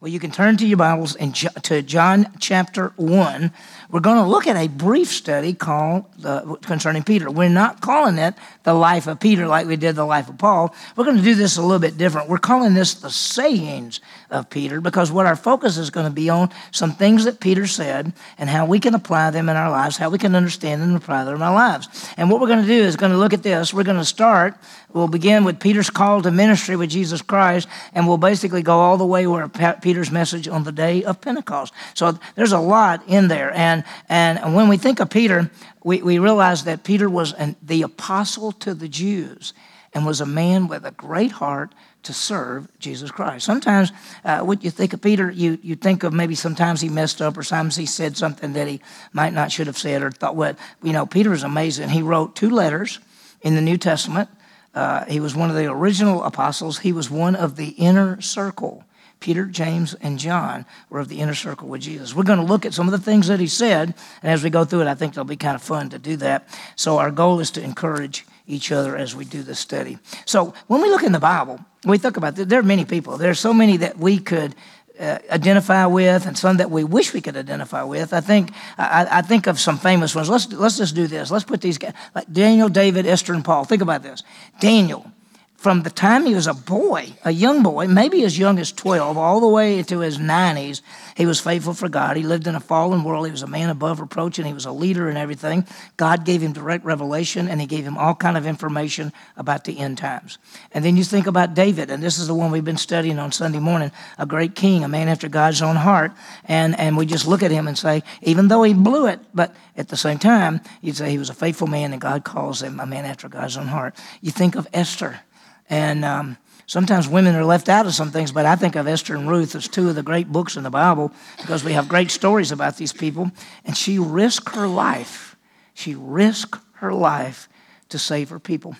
Well, you can turn to your Bibles and to John chapter 1. We're going to look at a brief study called the, concerning Peter. We're not calling it the life of Peter like we did the life of Paul. We're going to do this a little bit different. We're calling this the sayings of Peter because what our focus is going to be on some things that Peter said and how we can apply them in our lives, how we can understand and apply them in our lives. And what we're going to do is going to look at this. We're going to start, we'll begin with Peter's call to ministry with Jesus Christ, and we'll basically go all the way where Peter's message on the day of Pentecost. So there's a lot in there. And, and when we think of Peter, we, we realize that Peter was an, the apostle to the Jews and was a man with a great heart to serve Jesus Christ. Sometimes, uh, when you think of Peter, you, you think of maybe sometimes he messed up or sometimes he said something that he might not should have said or thought what. You know, Peter is amazing. He wrote two letters in the New Testament. Uh, he was one of the original apostles. He was one of the inner circle. Peter, James, and John were of the inner circle with Jesus. We're going to look at some of the things that he said, and as we go through it, I think it'll be kind of fun to do that. So, our goal is to encourage each other as we do this study. So, when we look in the Bible, we think about it, there are many people. There are so many that we could uh, identify with, and some that we wish we could identify with. I think I, I, think of some famous ones. Let's let's just do this. Let's put these guys like Daniel, David, Esther, and Paul. Think about this. Daniel from the time he was a boy, a young boy, maybe as young as 12, all the way into his 90s, he was faithful for God. He lived in a fallen world. He was a man above reproach and he was a leader in everything. God gave him direct revelation and he gave him all kind of information about the end times. And then you think about David, and this is the one we've been studying on Sunday morning, a great king, a man after God's own heart. And, and we just look at him and say, even though he blew it, but at the same time, you'd say he was a faithful man and God calls him a man after God's own heart. You think of Esther. And um, sometimes women are left out of some things, but I think of Esther and Ruth as two of the great books in the Bible because we have great stories about these people. And she risked her life. She risked her life to save her people.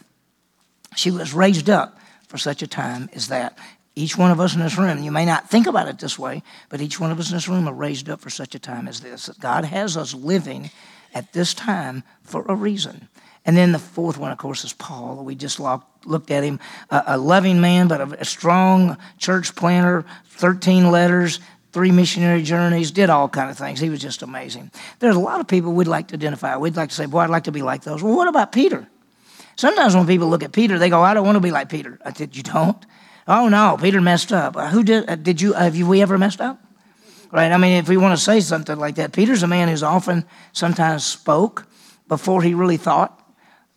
She was raised up for such a time as that. Each one of us in this room, you may not think about it this way, but each one of us in this room are raised up for such a time as this. God has us living at this time for a reason. And then the fourth one, of course, is Paul. We just looked at him, a loving man, but a strong church planter, 13 letters, three missionary journeys, did all kind of things. He was just amazing. There's a lot of people we'd like to identify. We'd like to say, boy, I'd like to be like those. Well, what about Peter? Sometimes when people look at Peter, they go, I don't want to be like Peter. I said, you don't? Oh, no, Peter messed up. Uh, who did, uh, did you, have you, we ever messed up? Right? I mean, if we want to say something like that, Peter's a man who's often sometimes spoke before he really thought.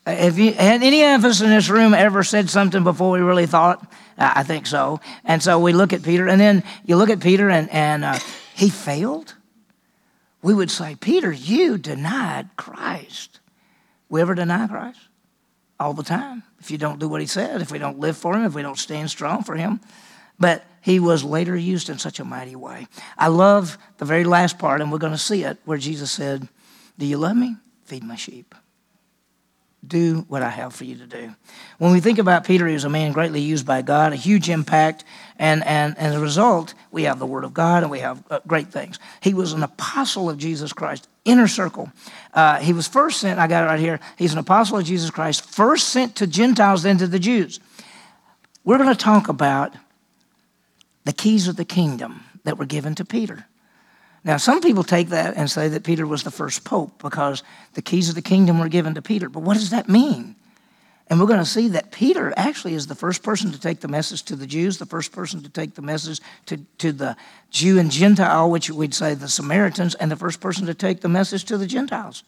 Have you had any of us in this room ever said something before we really thought? I think so. And so we look at Peter, and then you look at Peter, and, and uh, he failed. We would say, Peter, you denied Christ. We ever deny Christ? All the time. If you don't do what he said, if we don't live for him, if we don't stand strong for him. But he was later used in such a mighty way. I love the very last part, and we're going to see it, where Jesus said, Do you love me? Feed my sheep do what I have for you to do. When we think about Peter, he was a man greatly used by God, a huge impact, and, and, and as a result, we have the Word of God and we have uh, great things. He was an apostle of Jesus Christ, inner circle. Uh, he was first sent, I got it right here, he's an apostle of Jesus Christ, first sent to Gentiles, then to the Jews. We're going to talk about the keys of the kingdom that were given to Peter. Now, some people take that and say that Peter was the first pope because the keys of the kingdom were given to Peter. But what does that mean? And we're going to see that Peter actually is the first person to take the message to the Jews, the first person to take the message to, to the Jew and Gentile, which we'd say the Samaritans, and the first person to take the message to the Gentiles.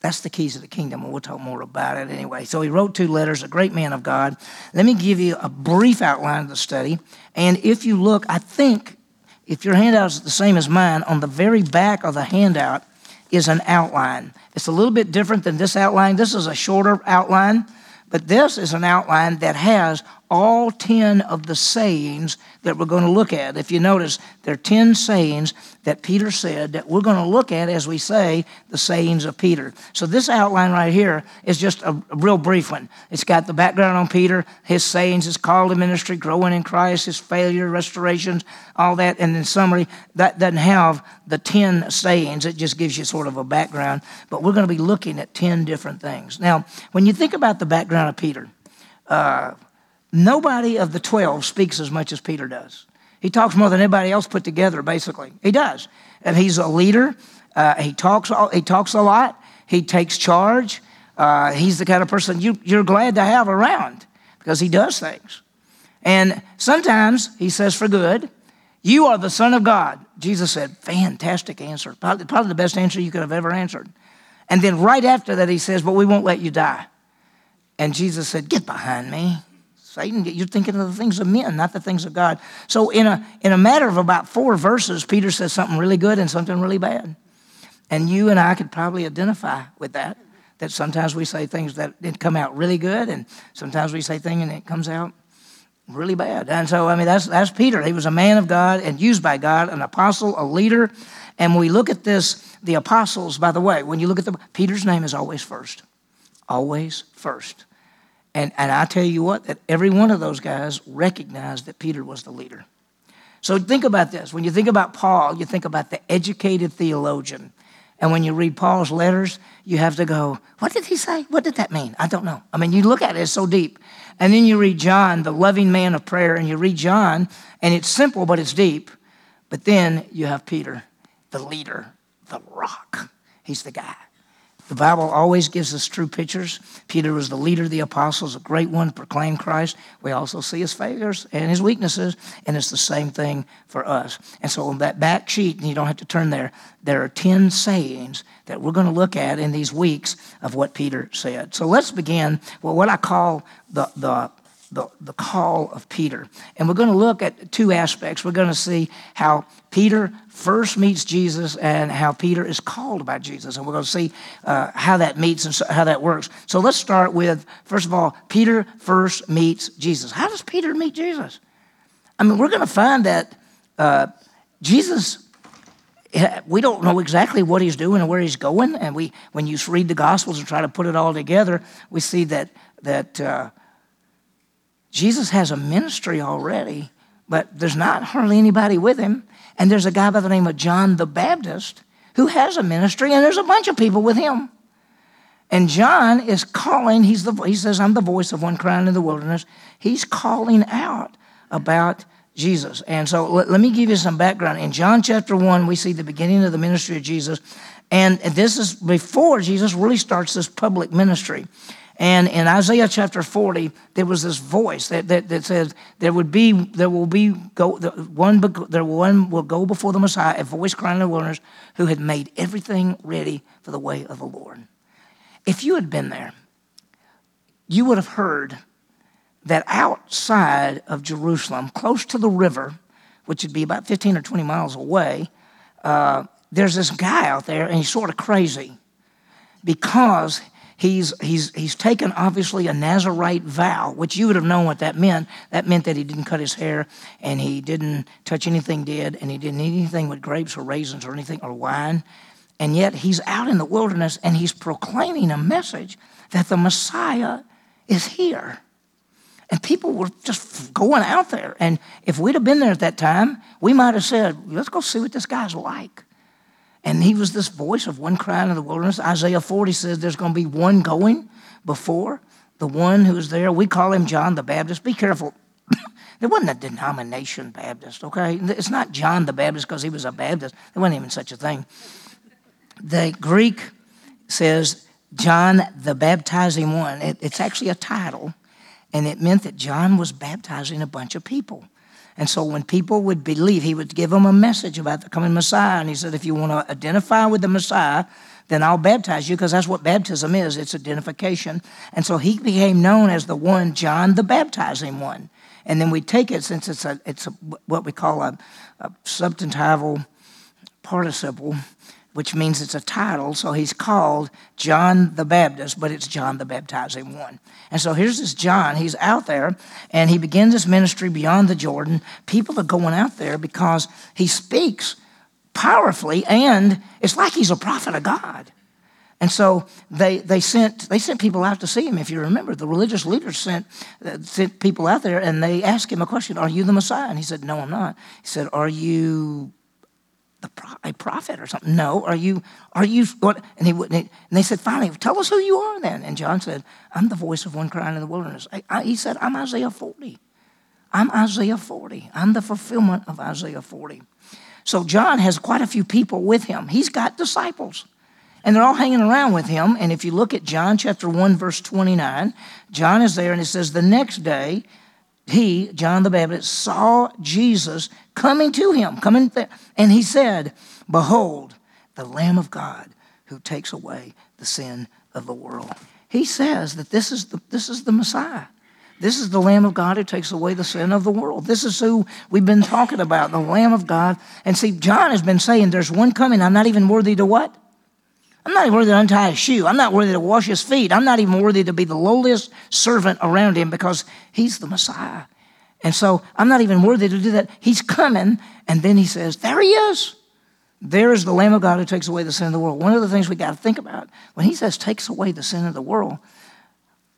That's the keys of the kingdom, and we'll talk more about it anyway. So he wrote two letters, a great man of God. Let me give you a brief outline of the study. And if you look, I think if your handout is the same as mine, on the very back of the handout is an outline. It's a little bit different than this outline. This is a shorter outline, but this is an outline that has all 10 of the sayings that we're going to look at. If you notice, there are 10 sayings that Peter said that we're going to look at as we say the sayings of Peter. So this outline right here is just a, real brief one. It's got the background on Peter, his sayings, his call to ministry, growing in Christ, his failure, restorations, all that. And in summary, that doesn't have the 10 sayings. It just gives you sort of a background. But we're going to be looking at 10 different things. Now, when you think about the background of Peter, uh, Nobody of the 12 speaks as much as Peter does. He talks more than anybody else put together, basically. He does. And he's a leader. Uh, he, talks, he talks a lot. He takes charge. Uh, he's the kind of person you, you're glad to have around because he does things. And sometimes he says for good, You are the Son of God. Jesus said, Fantastic answer. Probably, probably the best answer you could have ever answered. And then right after that, he says, But we won't let you die. And Jesus said, Get behind me. Satan, you're thinking of the things of men, not the things of God. So, in a, in a matter of about four verses, Peter says something really good and something really bad. And you and I could probably identify with that. That sometimes we say things that didn't come out really good, and sometimes we say things and it comes out really bad. And so, I mean, that's, that's Peter. He was a man of God and used by God, an apostle, a leader. And we look at this, the apostles, by the way, when you look at the, Peter's name is always first. Always first. And, and I tell you what, that every one of those guys recognized that Peter was the leader. So think about this. When you think about Paul, you think about the educated theologian. And when you read Paul's letters, you have to go, what did he say? What did that mean? I don't know. I mean, you look at it, it's so deep. And then you read John, the loving man of prayer, and you read John, and it's simple, but it's deep. But then you have Peter, the leader, the rock. He's the guy. The Bible always gives us true pictures. Peter was the leader of the apostles, a great one, proclaimed Christ. We also see his failures and his weaknesses, and it's the same thing for us. And so on that back sheet, and you don't have to turn there, there are 10 sayings that we're going to look at in these weeks of what Peter said. So let's begin with what I call the, the the, the call of Peter. And we're going to look at two aspects. We're going to see how Peter first meets Jesus and how Peter is called by Jesus. And we're going to see uh, how that meets and how that works. So let's start with, first of all, Peter first meets Jesus. How does Peter meet Jesus? I mean, we're going to find that uh, Jesus we don't know exactly what he's doing and where he's going. And we, when you read the Gospels and try to put it all together, we see that that uh, Jesus has a ministry already, but there's not hardly anybody with him. And there's a guy by the name of John the Baptist who has a ministry, and there's a bunch of people with him. And John is calling, he's the, he says, I'm the voice of one crying in the wilderness. He's calling out about Jesus. And so let, let, me give you some background. In John chapter 1, we see the beginning of the ministry of Jesus. And this is before Jesus really starts this public ministry. And in Isaiah chapter 40, there was this voice that, that, that says, there would be, there will be, go, one, there one will go before the Messiah, a voice crying in the wilderness, who had made everything ready for the way of the Lord. If you had been there, you would have heard that outside of Jerusalem, close to the river, which would be about 15 or 20 miles away, uh, there's this guy out there, and he's sort of crazy because He's, he's, he's taken, obviously, a Nazarite vow, which you would have known what that meant. That meant that he didn't cut his hair and he didn't touch anything dead and he didn't eat anything with grapes or raisins or anything or wine. And yet he's out in the wilderness and he's proclaiming a message that the Messiah is here. And people were just going out there. And if we'd have been there at that time, we might have said, let's go see what this guy's like. And he was this voice of one crying in the wilderness. Isaiah 40 says there's going to be one going before the one who's there. We call him John the Baptist. Be careful. there wasn't a denomination Baptist, okay? It's not John the Baptist because he was a Baptist. There wasn't even such a thing. The Greek says John the baptizing one. It, it's actually a title, and it meant that John was baptizing a bunch of people. And so when people would believe, he would give them a message about the coming Messiah. And he said, if you want to identify with the Messiah, then I'll baptize you because that's what baptism is it's identification. And so he became known as the one, John the baptizing one. And then we take it since it's a, it's a, what we call a, a substantival participle which means it's a title. So he's called John the Baptist, but it's John the Baptizing One. And so here's this John. He's out there and he begins his ministry beyond the Jordan. People are going out there because he speaks powerfully and it's like he's a prophet of God. And so they, they, sent, they sent people out to see him. If you remember, the religious leaders sent, sent people out there and they asked him a question Are you the Messiah? And he said, No, I'm not. He said, Are you the a prophet or something. No, are you, are you, what? And, he, and they said, finally, tell us who you are then. And John said, I'm the voice of one crying in the wilderness. I, I, he said, I'm Isaiah 40. I'm Isaiah 40. I'm the fulfillment of Isaiah 40. So John has quite a few people with him. He's got disciples. And they're all hanging around with him. And if you look at John chapter 1, verse 29, John is there and it says, The next day, he, John the Baptist, saw Jesus coming to him, coming there. And he said, Behold, the Lamb of God who takes away the sin of the world. He says that this is the, this is the Messiah. This is the Lamb of God who takes away the sin of the world. This is who we've been talking about, the Lamb of God. And see, John has been saying, There's one coming. I'm not even worthy to what? I'm not even worthy to untie his shoe. I'm not worthy to wash his feet. I'm not even worthy to be the lowliest servant around him because he's the Messiah. And so I'm not even worthy to do that. He's coming, and then he says, There he is. There is the Lamb of God who takes away the sin of the world. One of the things we got to think about when he says takes away the sin of the world,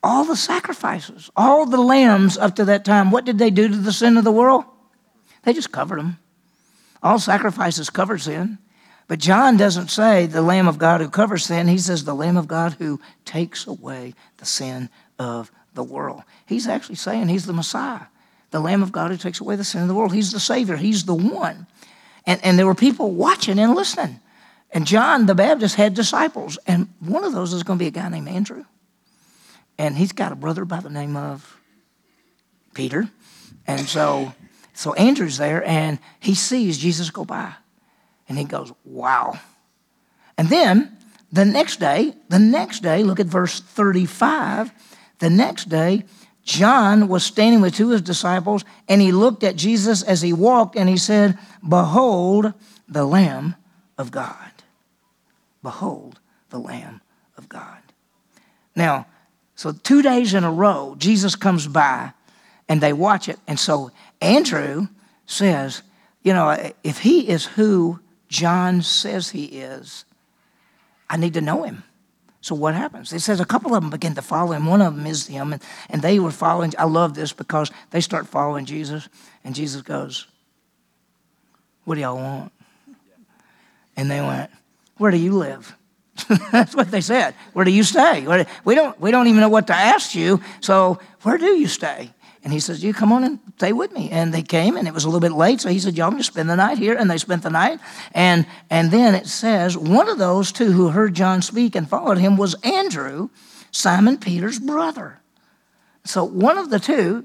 all the sacrifices, all the lambs up to that time, what did they do to the sin of the world? They just covered them. All sacrifices cover sin. But John doesn't say the Lamb of God who covers sin. He says the Lamb of God who takes away the sin of the world. He's actually saying he's the Messiah, the Lamb of God who takes away the sin of the world. He's the Savior, he's the one. And, and there were people watching and listening. And John the Baptist had disciples, and one of those is going to be a guy named Andrew. And he's got a brother by the name of Peter. And so, so Andrew's there, and he sees Jesus go by. And he goes, Wow. And then the next day, the next day, look at verse 35. The next day, John was standing with two of his disciples, and he looked at Jesus as he walked, and he said, Behold the Lamb of God. Behold the Lamb of God. Now, so two days in a row, Jesus comes by and they watch it. And so Andrew says, You know, if he is who John says he is, I need to know him. So what happens? It says a couple of them begin to follow him. One of them is him, and, and they were following. I love this because they start following Jesus, and Jesus goes, What do y'all want? And they went, Where do you live? That's what they said. Where do you stay? We don't, we don't even know what to ask you, so where do you stay? And he says, You come on and stay with me. And they came, and it was a little bit late, so he said, Y'all just spend the night here. And they spent the night. And, and then it says, One of those two who heard John speak and followed him was Andrew, Simon Peter's brother. So one of the two,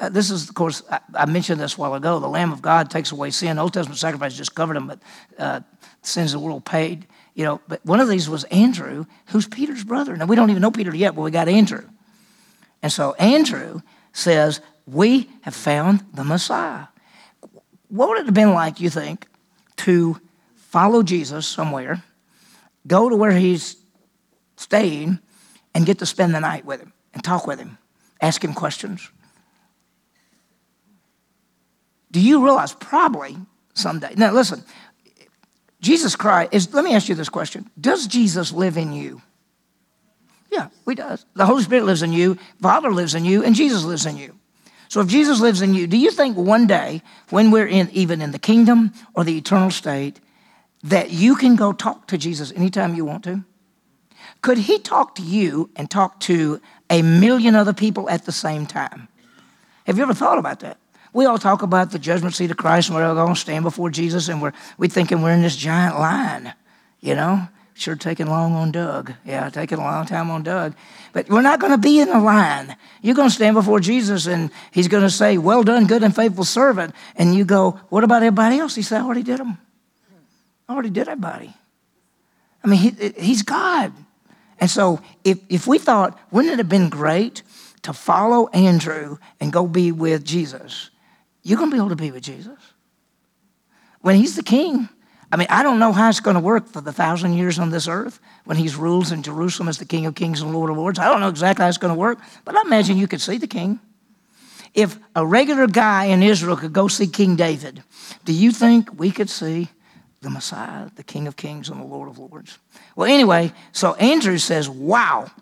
uh, this is, of course, I, I, mentioned this a while ago. The Lamb of God takes away sin. Old Testament sacrifice just covered them, but uh, sins of the world paid. You know, but one of these was Andrew, who's Peter's brother. Now we don't even know Peter yet, but we got Andrew. And so Andrew says, We have found the Messiah. What would it have been like, you think, to follow Jesus somewhere, go to where he's staying, and get to spend the night with him and talk with him, ask him questions? Do you realize probably someday? Now, listen, Jesus Christ is, let me ask you this question Does Jesus live in you? Yeah, he does. The Holy Spirit lives in you, Father lives in you, and Jesus lives in you. So if Jesus lives in you, do you think one day, when we're in even in the kingdom or the eternal state, that you can go talk to Jesus anytime you want to? Could he talk to you and talk to a million other people at the same time? Have you ever thought about that? We all talk about the judgment seat of Christ and we're all going to stand before Jesus and we're we thinking we're in this giant line, you know? Sure, taking long on Doug. Yeah, taking a long time on Doug. But we're not going to be in a line. You're going to stand before Jesus and he's going to say, Well done, good and faithful servant. And you go, What about everybody else? He said, I already did them. I already did everybody. I mean, he, he's God. And so if, if we thought, wouldn't it have been great to follow Andrew and go be with Jesus? You're going to be able to be with Jesus. When he's the king, I mean, I don't know how it's going to work for the thousand years on this earth when he rules in Jerusalem as the King of Kings and Lord of Lords. I don't know exactly how it's going to work, but I imagine you could see the king. If a regular guy in Israel could go see King David, do you think we could see the Messiah, the King of Kings and the Lord of Lords? Well, anyway, so Andrew says, wow.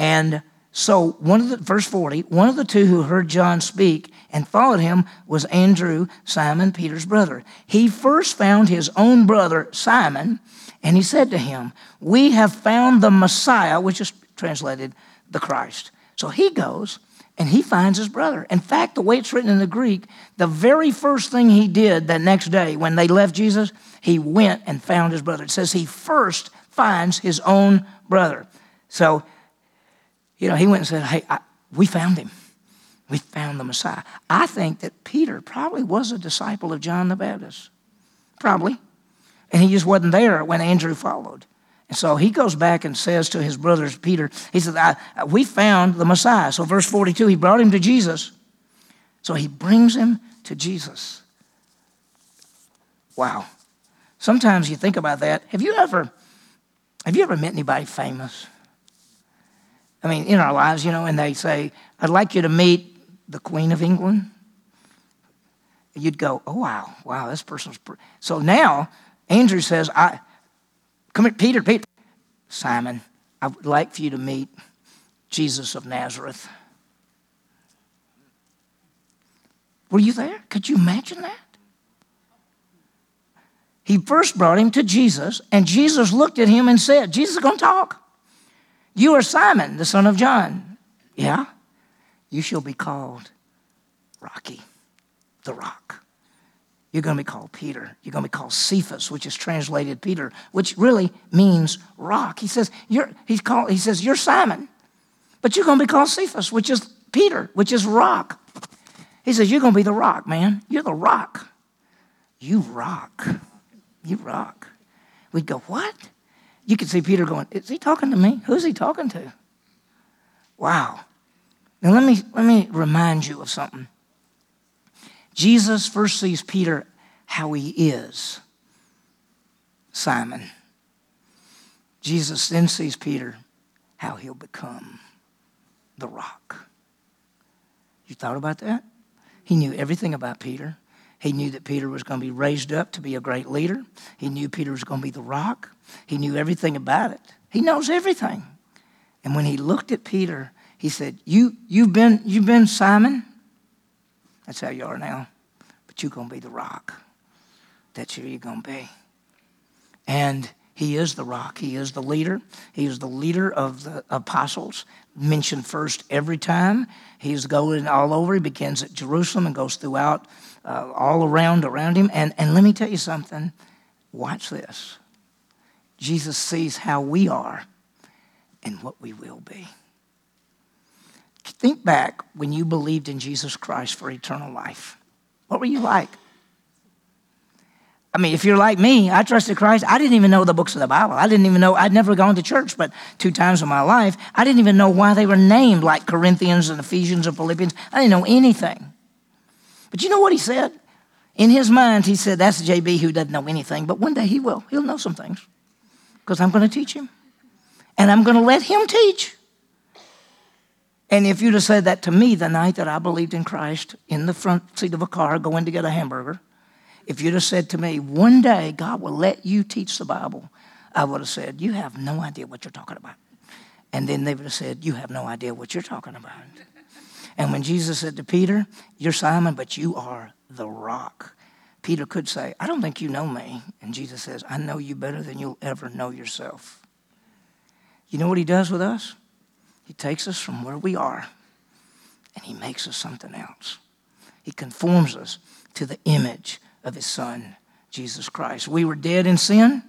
And so one of the verse 40, one of the two who heard John speak and followed him was Andrew, Simon Peter's brother. He first found his own brother Simon, and he said to him, "We have found the Messiah," which is translated the Christ. So he goes and he finds his brother. In fact, the way it's written in the Greek, the very first thing he did that next day when they left Jesus, he went and found his brother. It says he first finds his own brother. So, you know, he went and said, Hey, I, we found him. We found the Messiah. I think that Peter probably was a disciple of John the Baptist. Probably. And he just wasn't there when Andrew followed. And so he goes back and says to his brothers, Peter, he says, We found the Messiah. So, verse 42, he brought him to Jesus. So he brings him to Jesus. Wow. Sometimes you think about that. Have you ever, have you ever met anybody famous? I mean, in our lives, you know, and they say, I'd like you to meet the Queen of England. You'd go, oh, wow, wow, this person's. So now, Andrew says, I, Come here, Peter, Peter. Simon, I would like for you to meet Jesus of Nazareth. Were you there? Could you imagine that? He first brought him to Jesus, and Jesus looked at him and said, Jesus is going to talk. You are Simon, the son of John. Yeah? You shall be called Rocky, the rock. You're going to be called Peter. You're going to be called Cephas, which is translated Peter, which really means rock. He says, you're, he's called, he says, You're Simon, but you're going to be called Cephas, which is Peter, which is rock. He says, You're going to be the rock, man. You're the rock. You rock. You rock. We'd go, What? You could see Peter going, Is he talking to me? Who's he talking to? Wow. Now let me let me remind you of something. Jesus first sees Peter how he is Simon. Jesus then sees Peter how he'll become the rock. You thought about that? He knew everything about Peter. He knew that Peter was going to be raised up to be a great leader. He knew Peter was going to be the rock. He knew everything about it. He knows everything. And when he looked at Peter, he said, You, you've, been, you've been Simon? That's how you are now. But you're going to be the rock. That's who you're going to be. And he is the rock. He is the leader. He is the leader of the apostles, mentioned first every time. He's going all over. He begins at Jerusalem and goes throughout, uh, all around, around him. And, and let me tell you something. Watch this. Jesus sees how we are and what we will be. Think back when you believed in Jesus Christ for eternal life. What were you like? I mean, if you're like me, I trusted Christ. I didn't even know the books of the Bible. I didn't even know, I'd never gone to church but two times in my life. I didn't even know why they were named like Corinthians and Ephesians and Philippians. I didn't know anything. But you know what he said? In his mind, he said, That's JB who doesn't know anything, but one day he will. He'll know some things because I'm going to teach him. And I'm going to let him teach. And if you'd have said that to me the night that I believed in Christ in the front seat of a car going to get a hamburger, if you'd have said to me, one day God will let you teach the Bible, I would have said, You have no idea what you're talking about. And then they would have said, You have no idea what you're talking about. And when Jesus said to Peter, You're Simon, but you are the rock. Peter could say, I don't think you know me. And Jesus says, I know you better than you'll ever know yourself. You know what he does with us? He takes us from where we are and He makes us something else. He conforms us to the image of His Son, Jesus Christ. We were dead in sin,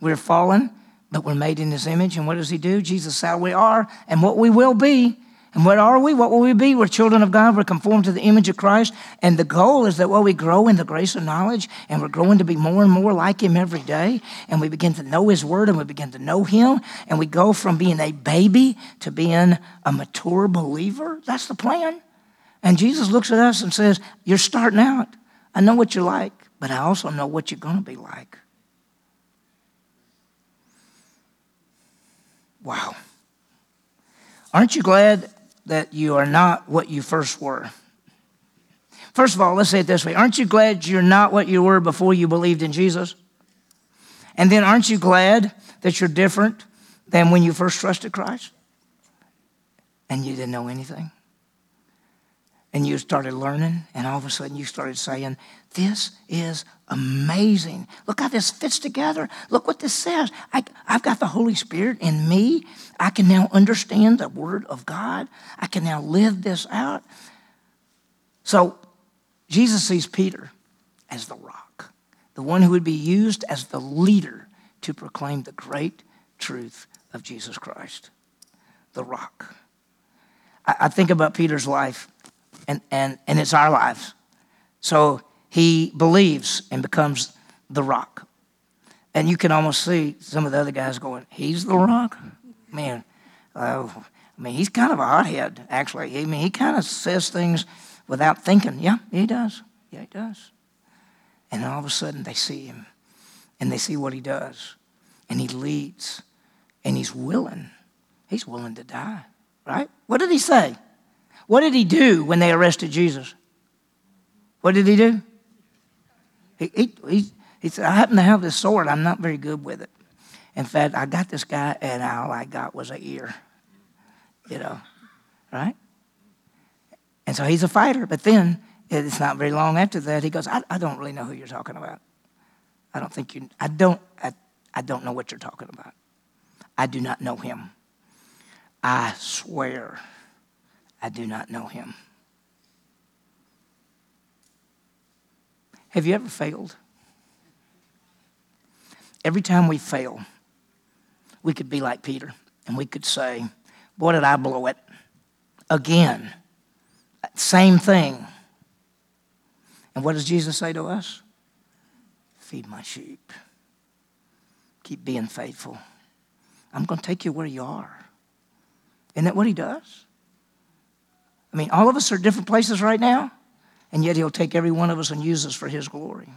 we we're fallen, but we're made in His image. And what does He do? Jesus, how we are and what we will be and what are we? What will we be? We're children of God. We're conformed to the image of Christ. And the goal is that while we grow in the grace and knowledge and we're growing to be more and more like Him every day, and we begin to know His Word and we begin to know Him, and we go from being a baby to being a mature believer. That's the plan. And Jesus looks at us and says, You're starting out. I know what you're like, but I also know what you're going to be like. Wow. Aren't you glad that you are not what you first were. First of all, let's say it this way Aren't you glad you're not what you were before you believed in Jesus? And then aren't you glad that you're different than when you first trusted Christ? And you didn't know anything? And you started learning, and all of a sudden you started saying, This is amazing. Look how this fits together. Look what this says. I, have got the Holy Spirit in me. I can now understand the Word of God. I can now live this out. So Jesus sees Peter as the rock, the one who would be used as the leader to proclaim the great truth of Jesus Christ, the rock. I, I think about Peter's life, and, and, and it's our lives. So he believes and becomes the rock. And you can almost see some of the other guys going, He's the rock? Man, uh, I mean, he's kind of a hothead, actually. I mean, he kind of says things without thinking. Yeah, he does. Yeah, he does. And all of a sudden, they see him and they see what he does. And he leads and he's willing. He's willing to die, right? What did he say? What did he do when they arrested Jesus? What did he do? He, he, he, he said, I happen to have this sword. I'm not very good with it. In fact, I got this guy, and all I got was an ear. You know, right? And so he's a fighter. But then it's not very long after that, he goes, I, I don't really know who you're talking about. I don't think you, I don't, I, I don't know what you're talking about. I do not know him. I swear I do not know him. Have you ever failed? Every time we fail, we could be like Peter and we could say, Boy, did I blow it again. Same thing. And what does Jesus say to us? Feed my sheep. Keep being faithful. I'm going to take you where you are. Isn't that what he does? I mean, all of us are different places right now, and yet he'll take every one of us and use us for his glory.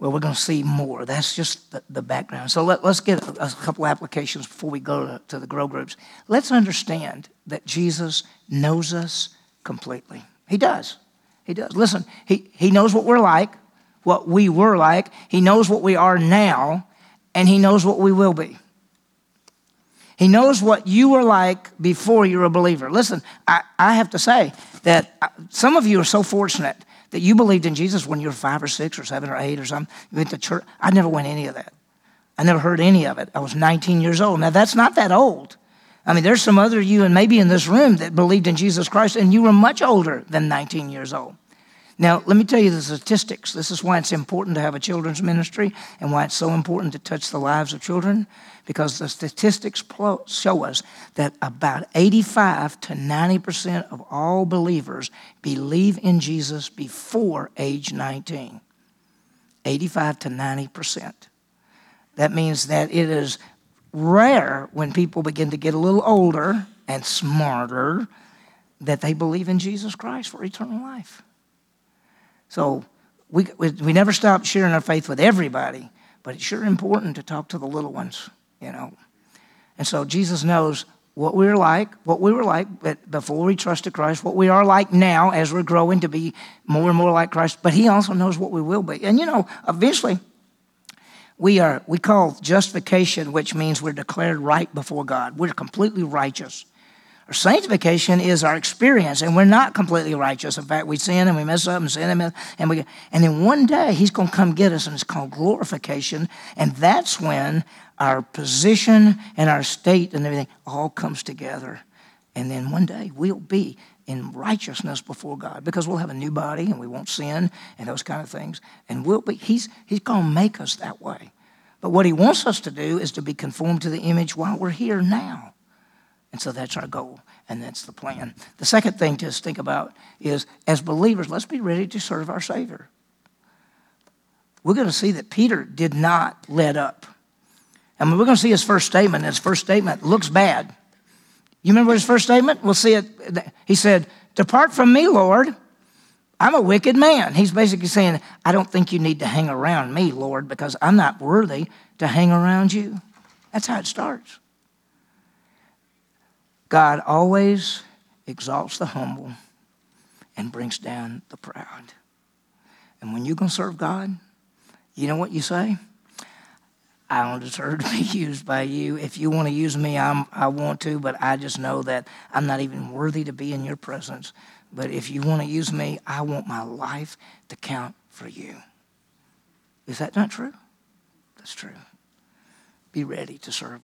Well, we're going to see more. That's just the, the background. So let, us get a, a, couple applications before we go to, to the grow groups. Let's understand that Jesus knows us completely. He does. He does. Listen, he, he knows what we're like, what we were like. He knows what we are now, and He knows what we will be. He knows what you were like before you were a believer. Listen, I, I have to say that uh, some of you are so fortunate that you believed in Jesus when you were five or six or seven or eight or something. You went to church. I never went any of that. I never heard any of it. I was 19 years old. Now, that's not that old. I mean, there's some other you and maybe in this room that believed in Jesus Christ, and you were much older than 19 years old. Now, let me tell you the statistics. This is why it's important to have a children's ministry and why it's so important to touch the lives of children, because the statistics show us that about 85 to 90% of all believers believe in Jesus before age 19. 85 to 90%. That means that it is rare when people begin to get a little older and smarter that they believe in Jesus Christ for eternal life. So we, we, never stop sharing our faith with everybody, but it's sure important to talk to the little ones, you know. And so Jesus knows what we were like, what we were like before we trusted Christ, what we are like now as we're growing to be more and more like Christ, but He also knows what we will be. And you know, eventually, we are we call justification, which means we're declared right before God. We're completely righteous. Sanctification is our experience, and we're not completely righteous. In fact, we sin and we mess up and sin and, mess, and we and then one day He's going to come get us, and it's called glorification, and that's when our position and our state and everything all comes together, and then one day we'll be in righteousness before God because we'll have a new body and we won't sin and those kind of things, and we'll be. He's He's going to make us that way, but what He wants us to do is to be conformed to the image while we're here now. And so that's our goal, and that's the plan. The second thing to think about is as believers, let's be ready to serve our Savior. We're going to see that Peter did not let up. Mean, we're going to see his first statement. His first statement looks bad. You remember his first statement? We'll see it. He said, Depart from me, Lord. I'm a wicked man. He's basically saying, I don't think you need to hang around me, Lord, because I'm not worthy to hang around you. That's how it starts. God always exalts the humble and brings down the proud. And when you're going to serve God, you know what you say? I don't deserve to be used by you. If you want to use me, I'm, I want to, but I just know that I'm not even worthy to be in your presence. But if you want to use me, I want my life to count for you. Is that not true? That's true. Be ready to serve.